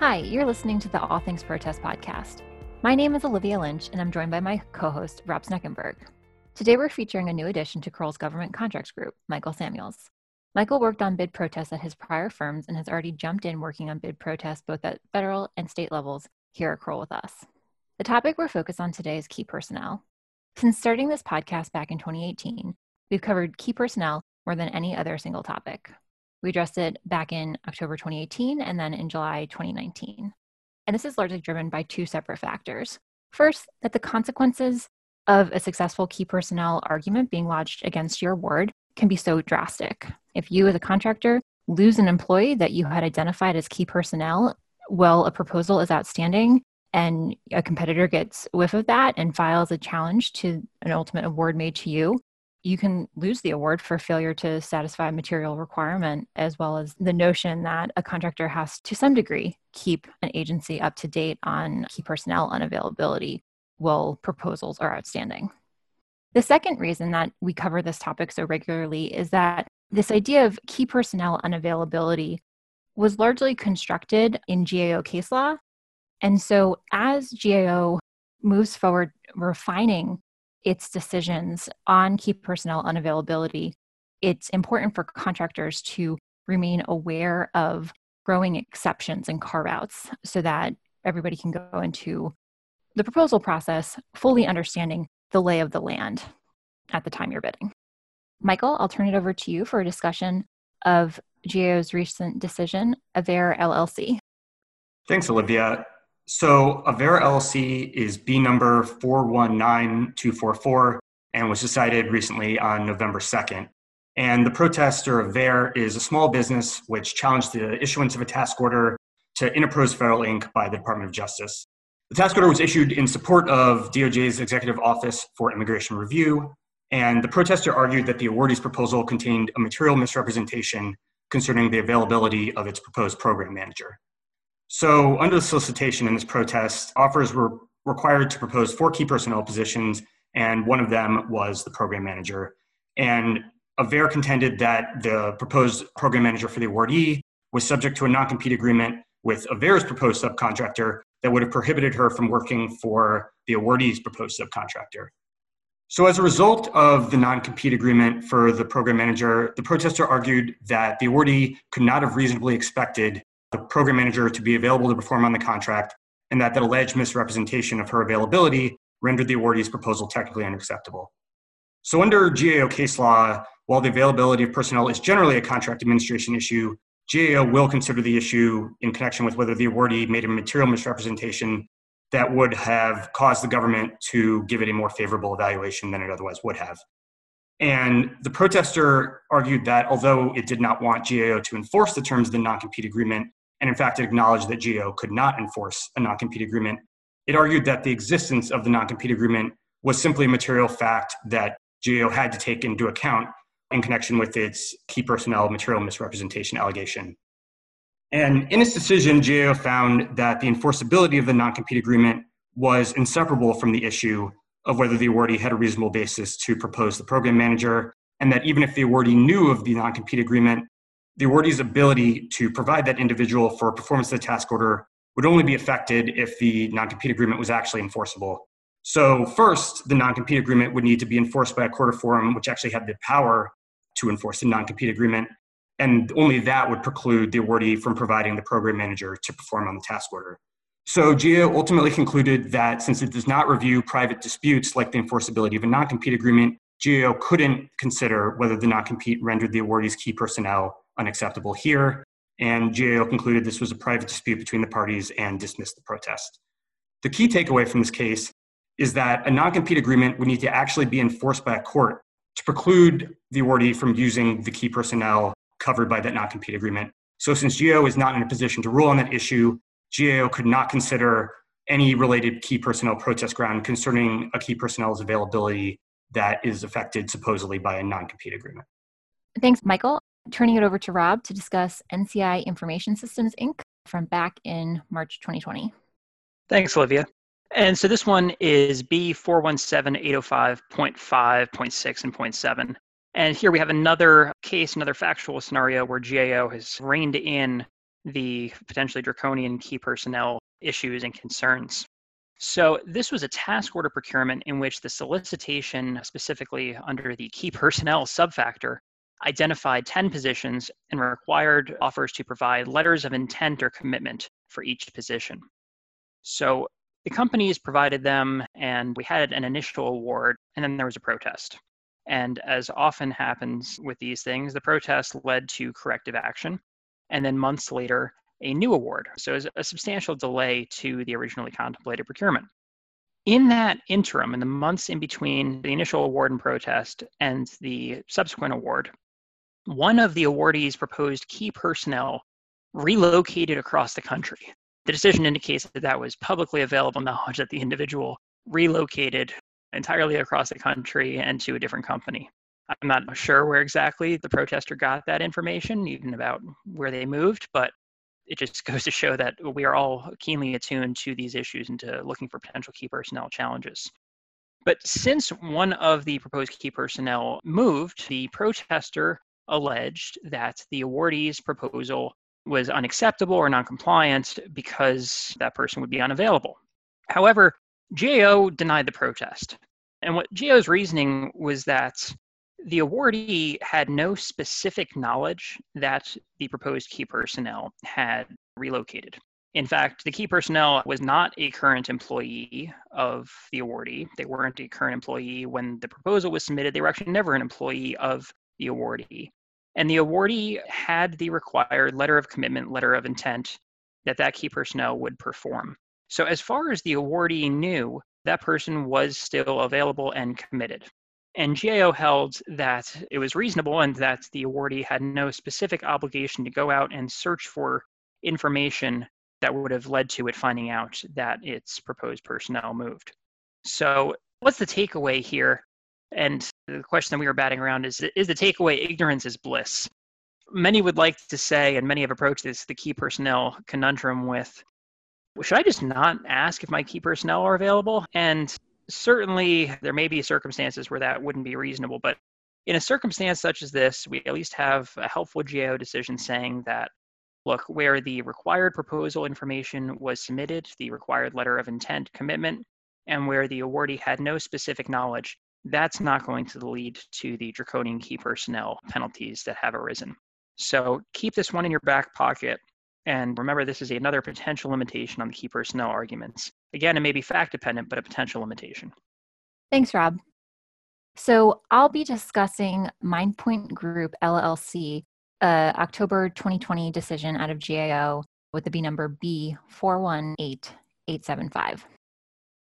Hi, you're listening to the All Things Protest podcast. My name is Olivia Lynch, and I'm joined by my co host, Rob Sneckenberg. Today, we're featuring a new addition to Crowell's government contracts group, Michael Samuels. Michael worked on bid protests at his prior firms and has already jumped in working on bid protests both at federal and state levels here at Kroll with us. The topic we're focused on today is key personnel. Since starting this podcast back in 2018, we've covered key personnel more than any other single topic. We addressed it back in October 2018 and then in July 2019. And this is largely driven by two separate factors. First, that the consequences of a successful key personnel argument being lodged against your ward can be so drastic. If you, as a contractor, lose an employee that you had identified as key personnel while a proposal is outstanding and a competitor gets whiff of that and files a challenge to an ultimate award made to you, you can lose the award for failure to satisfy a material requirement, as well as the notion that a contractor has, to some degree, keep an agency up to date on key personnel unavailability while proposals are outstanding. The second reason that we cover this topic so regularly is that this idea of key personnel unavailability was largely constructed in GAO case law. And so, as GAO moves forward refining its decisions on key personnel unavailability, it's important for contractors to remain aware of growing exceptions and carve outs so that everybody can go into the proposal process fully understanding the lay of the land at the time you're bidding. Michael, I'll turn it over to you for a discussion of GAO's recent decision, Avera LLC. Thanks, Olivia. So, Avera LLC is B number 419244 and was decided recently on November 2nd. And the protester Avera is a small business which challenged the issuance of a task order to Interpros Federal Inc. by the Department of Justice. The task order was issued in support of DOJ's Executive Office for Immigration Review, and the protester argued that the awardee's proposal contained a material misrepresentation concerning the availability of its proposed program manager. So, under the solicitation in this protest, offers were required to propose four key personnel positions, and one of them was the program manager. And Avera contended that the proposed program manager for the awardee was subject to a non compete agreement with Avera's proposed subcontractor that would have prohibited her from working for the awardee's proposed subcontractor. So, as a result of the non compete agreement for the program manager, the protester argued that the awardee could not have reasonably expected the program manager to be available to perform on the contract, and that that alleged misrepresentation of her availability rendered the awardee's proposal technically unacceptable. So, under GAO case law, while the availability of personnel is generally a contract administration issue, GAO will consider the issue in connection with whether the awardee made a material misrepresentation that would have caused the government to give it a more favorable evaluation than it otherwise would have. And the protester argued that although it did not want GAO to enforce the terms of the non compete agreement, and in fact it acknowledged that GAO could not enforce a non compete agreement, it argued that the existence of the non compete agreement was simply a material fact that GAO had to take into account in connection with its key personnel material misrepresentation allegation. And in its decision, GAO found that the enforceability of the non compete agreement was inseparable from the issue of whether the awardee had a reasonable basis to propose the program manager, and that even if the awardee knew of the non compete agreement, the awardee's ability to provide that individual for performance of the task order would only be affected if the non compete agreement was actually enforceable. So, first, the non compete agreement would need to be enforced by a court of forum which actually had the power to enforce the non compete agreement and only that would preclude the awardee from providing the program manager to perform on the task order. So GAO ultimately concluded that since it does not review private disputes like the enforceability of a non-compete agreement, GAO couldn't consider whether the non-compete rendered the awardee's key personnel unacceptable here, and GAO concluded this was a private dispute between the parties and dismissed the protest. The key takeaway from this case is that a non-compete agreement would need to actually be enforced by a court to preclude the awardee from using the key personnel covered by that non compete agreement. So, since GAO is not in a position to rule on that issue, GAO could not consider any related key personnel protest ground concerning a key personnel's availability that is affected supposedly by a non compete agreement. Thanks, Michael. Turning it over to Rob to discuss NCI Information Systems Inc. from back in March 2020. Thanks, Olivia. And so this one is B417805.5.6 and 0.7. And here we have another case, another factual scenario where GAO has reined in the potentially draconian key personnel issues and concerns. So, this was a task order procurement in which the solicitation, specifically under the key personnel subfactor, identified 10 positions and required offers to provide letters of intent or commitment for each position. So, the companies provided them, and we had an initial award, and then there was a protest. And as often happens with these things, the protest led to corrective action. And then months later, a new award. So it's a substantial delay to the originally contemplated procurement. In that interim, in the months in between the initial award and protest and the subsequent award, one of the awardees proposed key personnel relocated across the country. The decision indicates that that was publicly available knowledge that the individual relocated entirely across the country and to a different company. I'm not sure where exactly the protester got that information, even about where they moved, but it just goes to show that we are all keenly attuned to these issues and to looking for potential key personnel challenges. But since one of the proposed key personnel moved, the protester alleged that the awardee's proposal was unacceptable or non-compliant because that person would be unavailable. However, GAO denied the protest. And what GAO's reasoning was that the awardee had no specific knowledge that the proposed key personnel had relocated. In fact, the key personnel was not a current employee of the awardee. They weren't a current employee when the proposal was submitted. They were actually never an employee of the awardee. And the awardee had the required letter of commitment, letter of intent that that key personnel would perform. So, as far as the awardee knew, that person was still available and committed. And GAO held that it was reasonable and that the awardee had no specific obligation to go out and search for information that would have led to it finding out that its proposed personnel moved. So, what's the takeaway here? And the question that we were batting around is Is the takeaway ignorance is bliss? Many would like to say, and many have approached this, the key personnel conundrum with should I just not ask if my key personnel are available? And certainly there may be circumstances where that wouldn't be reasonable, but in a circumstance such as this, we at least have a helpful GAO decision saying that, look, where the required proposal information was submitted, the required letter of intent commitment, and where the awardee had no specific knowledge, that's not going to lead to the draconian key personnel penalties that have arisen. So keep this one in your back pocket. And remember, this is another potential limitation on the key personnel arguments. Again, it may be fact dependent, but a potential limitation. Thanks, Rob. So I'll be discussing MindPoint Group LLC, October 2020 decision out of GAO with the B number B418875.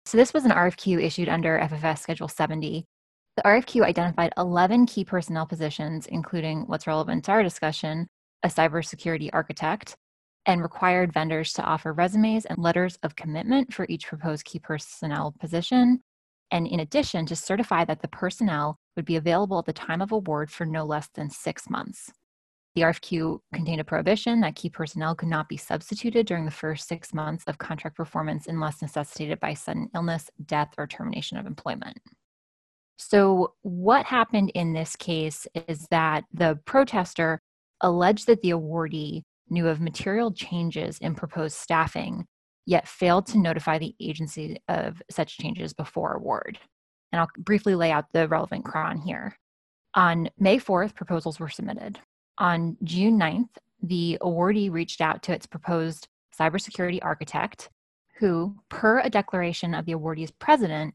So this was an RFQ issued under FSS Schedule 70. The RFQ identified 11 key personnel positions, including what's relevant to our discussion, a cybersecurity architect, and required vendors to offer resumes and letters of commitment for each proposed key personnel position. And in addition, to certify that the personnel would be available at the time of award for no less than six months. The RFQ contained a prohibition that key personnel could not be substituted during the first six months of contract performance unless necessitated by sudden illness, death, or termination of employment. So, what happened in this case is that the protester alleged that the awardee knew of material changes in proposed staffing, yet failed to notify the agency of such changes before award. And I'll briefly lay out the relevant cron here. On May 4th, proposals were submitted. On June 9th, the awardee reached out to its proposed cybersecurity architect, who, per a declaration of the awardee's president,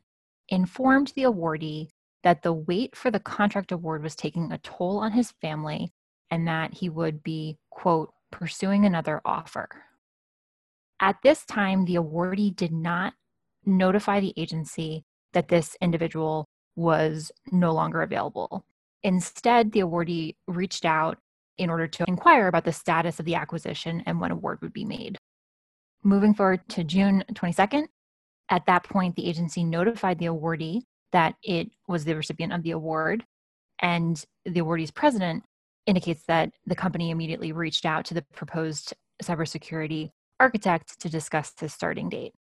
informed the awardee that the wait for the contract award was taking a toll on his family and that he would be, quote, pursuing another offer. At this time, the awardee did not notify the agency that this individual was no longer available. Instead, the awardee reached out in order to inquire about the status of the acquisition and when award would be made. Moving forward to June 22nd, at that point, the agency notified the awardee that it was the recipient of the award, and the awardee's president indicates that the company immediately reached out to the proposed cybersecurity architect to discuss his starting date.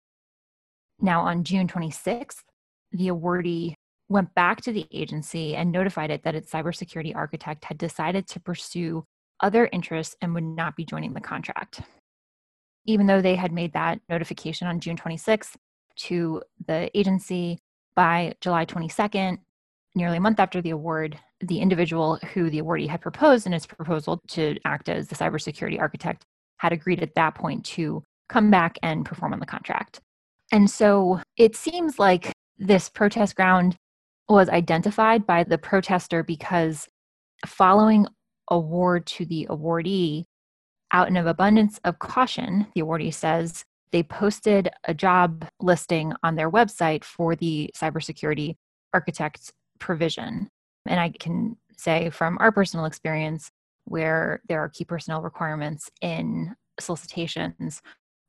Now, on June 26th, the awardee went back to the agency and notified it that its cybersecurity architect had decided to pursue other interests and would not be joining the contract. even though they had made that notification on June 26th to the agency by July 22nd, nearly a month after the award, the individual who the awardee had proposed in his proposal to act as the cybersecurity architect had agreed at that point to come back and perform on the contract. And so it seems like this protest ground was identified by the protester because following award to the awardee, out of abundance of caution, the awardee says they posted a job listing on their website for the cybersecurity architect's provision. And I can say from our personal experience, where there are key personnel requirements in solicitations,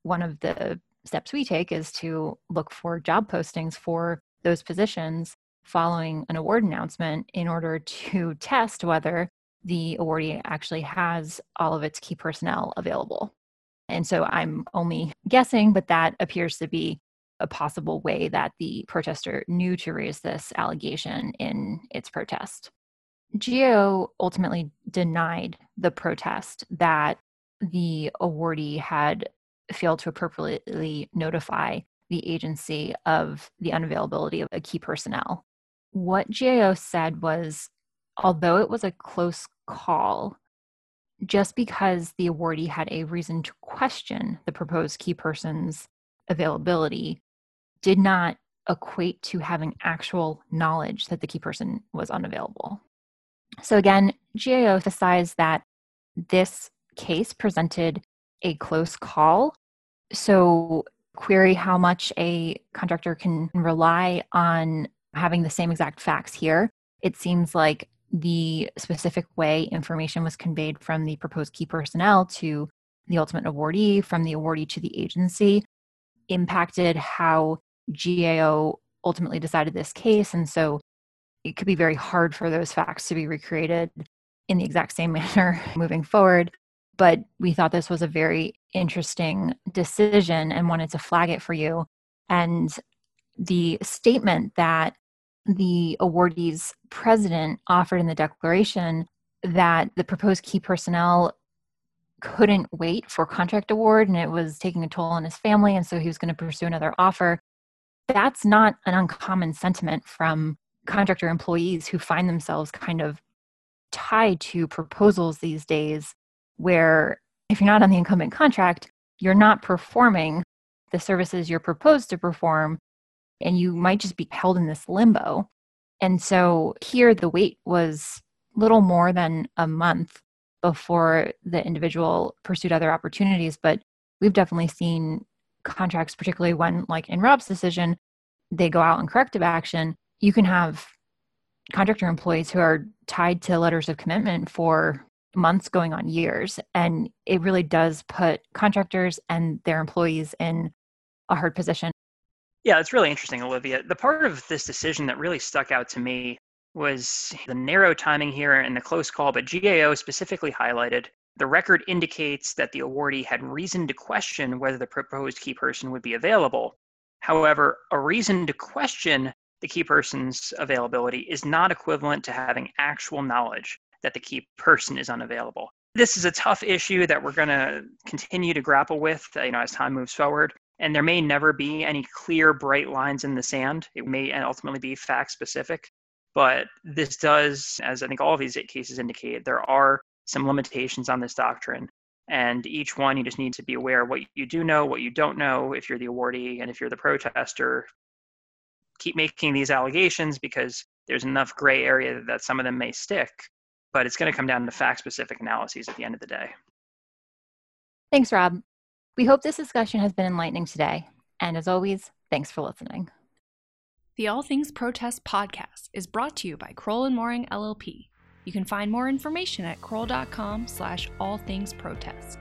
one of the steps we take is to look for job postings for those positions following an award announcement in order to test whether the awardee actually has all of its key personnel available. And so I'm only guessing, but that appears to be a possible way that the protester knew to raise this allegation in its protest. GAO ultimately denied the protest that the awardee had failed to appropriately notify the agency of the unavailability of a key personnel. What GAO said was although it was a close call, just because the awardee had a reason to question the proposed key person's availability did not equate to having actual knowledge that the key person was unavailable. So again, GAO emphasized that this case presented a close call. So query how much a contractor can rely on having the same exact facts here. It seems like the specific way information was conveyed from the proposed key personnel to the ultimate awardee, from the awardee to the agency, impacted how GAO ultimately decided this case. And so it could be very hard for those facts to be recreated in the exact same manner moving forward. But we thought this was a very interesting decision and wanted to flag it for you. And the statement that the awardee's president offered in the declaration that the proposed key personnel couldn't wait for contract award and it was taking a toll on his family and so he was going to pursue another offer. That's not an uncommon sentiment from contractor employees who find themselves kind of tied to proposals these days where if you're not on the incumbent contract you're not performing the services you're proposed to perform and you might just be held in this limbo. And so here the wait was little more than a month before the individual pursued other opportunities. But we've definitely seen contracts, particularly when, like in Rob's decision, they go out in corrective action. You can have contractor employees who are tied to letters of commitment for months going on years. And it really does put contractors and their employees in a hard position. Yeah, it's really interesting, Olivia. The part of this decision that really stuck out to me was the narrow timing here and the close call, but GAO specifically highlighted the record indicates that the awardee had reason to question whether the proposed key person would be available. However, a reason to question the key person's availability is not equivalent to having actual knowledge that the key person is unavailable. This is a tough issue that we're going to continue to grapple with, you know, as time moves forward and there may never be any clear bright lines in the sand. It may ultimately be fact specific but this does as i think all of these cases indicate there are some limitations on this doctrine and each one you just need to be aware of what you do know what you don't know if you're the awardee and if you're the protester. Keep making these allegations because there's enough gray area that some of them may stick but it's going to come down to fact specific analyses at the end of the day. Thanks rob we hope this discussion has been enlightening today. And as always, thanks for listening. The All Things Protest podcast is brought to you by Crowell and Moring LLP. You can find more information at crowell.com slash all things protest.